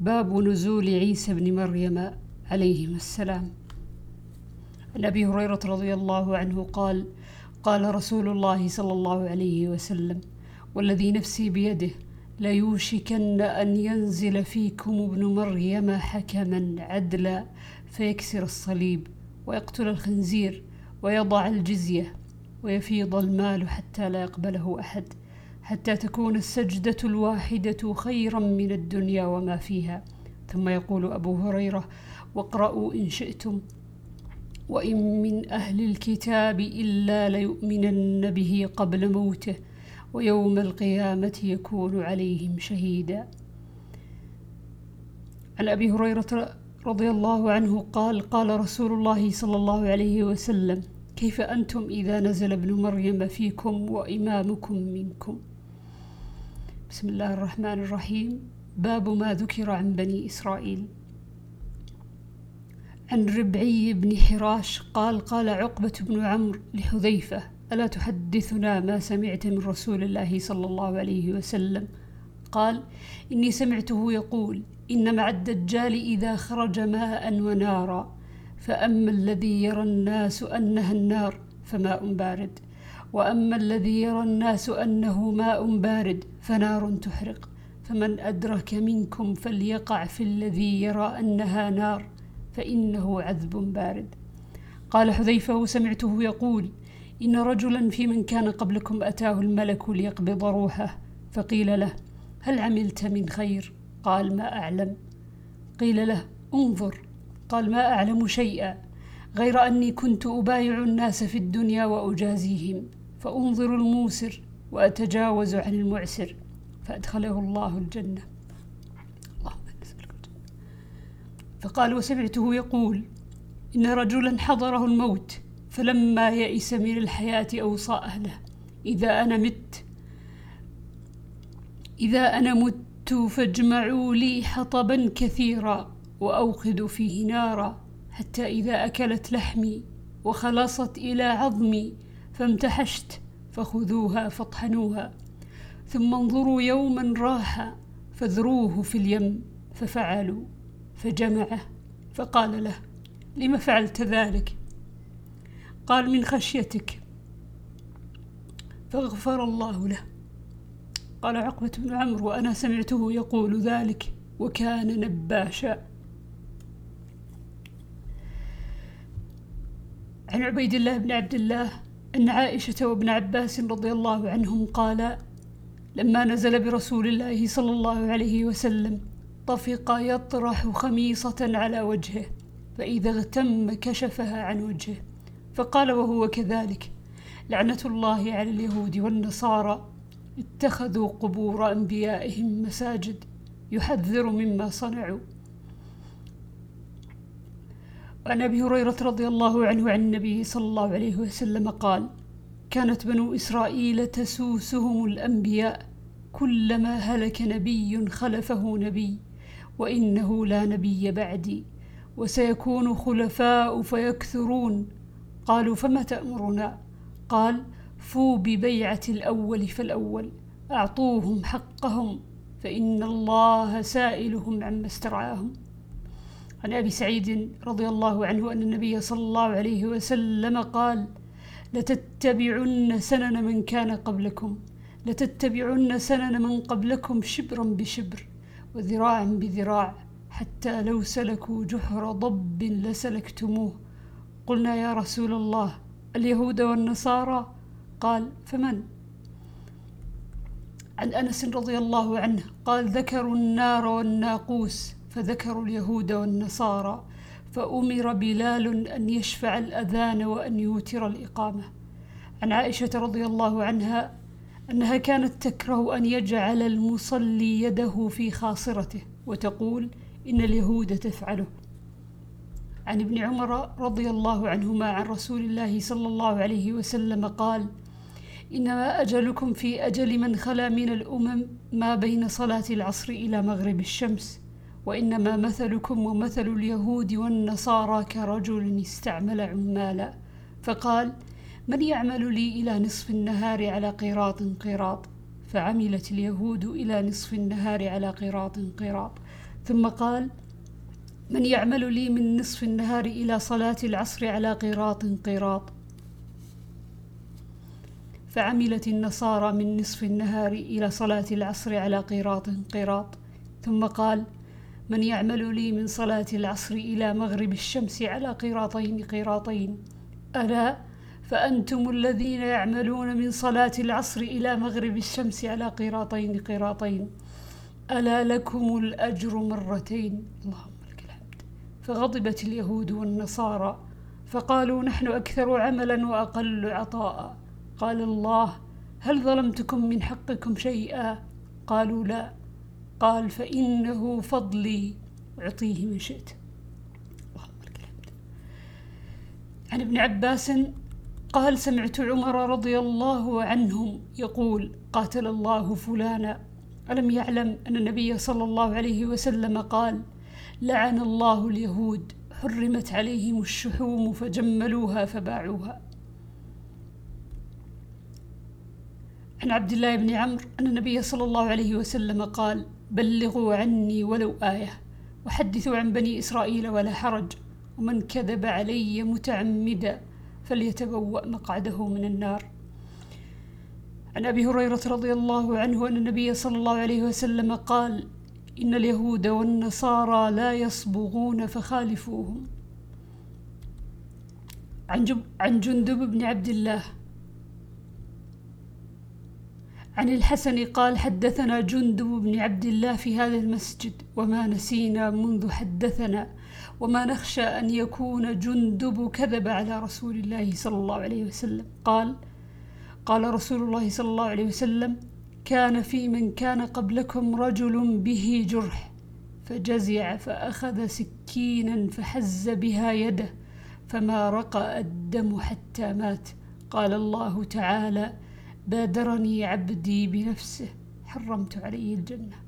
باب نزول عيسى بن مريم عليهما السلام. عن أبي هريرة رضي الله عنه قال قال رسول الله صلى الله عليه وسلم والذي نفسي بيده ليوشكن أن ينزل فيكم ابن مريم حكما عدلا فيكسر الصليب ويقتل الخنزير ويضع الجزية ويفيض المال حتى لا يقبله أحد. حتى تكون السجدة الواحدة خيرا من الدنيا وما فيها. ثم يقول أبو هريرة واقرأوا إن شئتم وإن من أهل الكتاب إلا ليؤمنن به قبل موته ويوم القيامة يكون عليهم شهيدا. عن أبي هريرة رضي الله عنه قال قال رسول الله صلى الله عليه وسلم كيف أنتم إذا نزل ابن مريم فيكم وإمامكم منكم؟ بسم الله الرحمن الرحيم باب ما ذكر عن بني إسرائيل عن ربعي بن حراش قال قال عقبة بن عمرو لحذيفة ألا تحدثنا ما سمعت من رسول الله صلى الله عليه وسلم قال إني سمعته يقول إن مع الدجال إذا خرج ماء ونارا فأما الذي يرى الناس أنها النار فماء بارد وأما الذي يرى الناس أنه ماء بارد فنار تحرق فمن أدرك منكم فليقع في الذي يرى أنها نار فإنه عذب بارد. قال حذيفة وسمعته يقول إن رجلا في من كان قبلكم أتاه الملك ليقبض روحه فقيل له هل عملت من خير؟ قال ما أعلم. قيل له انظر. قال ما أعلم شيئا غير أني كنت أبايع الناس في الدنيا وأجازيهم. فأنظر الموسر وأتجاوز عن المعسر فأدخله الله الجنة. اللهم الجنة. فقال وسمعته يقول إن رجلا حضره الموت فلما يئس من الحياة أوصى أهله إذا أنا مت إذا أنا مت فاجمعوا لي حطبا كثيرا وأوقدوا فيه نارا حتى إذا أكلت لحمي وخلصت إلى عظمي فامتحشت فخذوها فاطحنوها. ثم انظروا يوما راح فذروه في اليم ففعلوا فجمعه فقال له لم فعلت ذلك؟ قال من خشيتك. فغفر الله له. قال عقبة بن عمرو وأنا سمعته يقول ذلك وكان نباشا. عن عبيد الله بن عبد الله أن عائشة وابن عباس رضي الله عنهم قالا لما نزل برسول الله صلى الله عليه وسلم طفق يطرح خميصة على وجهه فإذا اغتم كشفها عن وجهه فقال وهو كذلك لعنة الله على اليهود والنصارى اتخذوا قبور أنبيائهم مساجد يحذر مما صنعوا وعن أبي هريرة رضي الله عنه عن النبي صلى الله عليه وسلم قال كانت بنو إسرائيل تسوسهم الأنبياء كلما هلك نبي خلفه نبي وإنه لا نبي بعدي وسيكون خلفاء فيكثرون. قالوا فما تأمرنا؟ قال فوا ببيعة الأول فالأول أعطوهم حقهم فإن الله سائلهم عما استرعاهم. عن أبي سعيد رضي الله عنه أن النبي صلى الله عليه وسلم قال لتتبعن سنن من كان قبلكم لتتبعن سنن من قبلكم شبرا بشبر وذراعا بذراع حتى لو سلكوا جحر ضب لسلكتموه. قلنا يا رسول الله اليهود والنصارى؟ قال فمن؟ عن أنس رضي الله عنه قال ذكروا النار والناقوس. فذكروا اليهود والنصارى فأمر بلال أن يشفع الأذان وأن يوتر الإقامة. عن عائشة رضي الله عنها أنها كانت تكره أن يجعل المصلي يده في خاصرته وتقول إن اليهود تفعله. عن ابن عمر رضي الله عنهما عن رسول الله صلى الله عليه وسلم قال إنما أجلكم في أجل من خلا من الأمم ما بين صلاة العصر إلى مغرب الشمس. وإنما مثلكم ومثل اليهود والنصارى كرجل استعمل عمالا. فقال من يعمل لي إلى نصف النهار على قيراط قيراط؟ فعملت اليهود إلى نصف النهار على قيراط قيراط. ثم قال من يعمل لي من نصف النهار إلى صلاة العصر على قيراط قيراط؟ فعملت النصارى من نصف النهار إلى صلاة العصر على قيراط قيراط. ثم قال من يعمل لي من صلاة العصر إلى مغرب الشمس على قيراطين قيراطين. ألا؟ فأنتم الذين يعملون من صلاة العصر إلى مغرب الشمس على قيراطين قيراطين. ألا لكم الأجر مرتين؟ اللهم لك الحمد. فغضبت اليهود والنصارى فقالوا نحن أكثر عملا وأقل عطاء. قال الله هل ظلمتكم من حقكم شيئا؟ قالوا لا. قال فإنه فضلي أعطيه من شئت. عن ابن عباس قال سمعت عمر رضي الله عنهم يقول قاتل الله فلانا ألم يعلم أن النبي صلى الله عليه وسلم قال لعن الله اليهود حرمت عليهم الشحوم فجملوها فباعوها. عن عبد الله بن عمرو أن النبي صلى الله عليه وسلم قال بلغوا عني ولو آية وحدثوا عن بني إسرائيل ولا حرج ومن كذب علي متعمدا فليتبوأ مقعده من النار. عن أبي هريرة رضي الله عنه أن النبي صلى الله عليه وسلم قال إن اليهود والنصارى لا يصبغون فخالفوهم. عن, عن جندب بن عبد الله عن الحسن قال حدثنا جندب بن عبد الله في هذا المسجد وما نسينا منذ حدثنا وما نخشى أن يكون جندب كذب على رسول الله صلى الله عليه وسلم. قال قال رسول الله صلى الله عليه وسلم كان في من كان قبلكم رجل به جرح فجزع فأخذ سكينا فحز بها يده فما رقى الدم حتى مات. قال الله تعالى بادرني عبدي بنفسه حرمت عليه الجنة.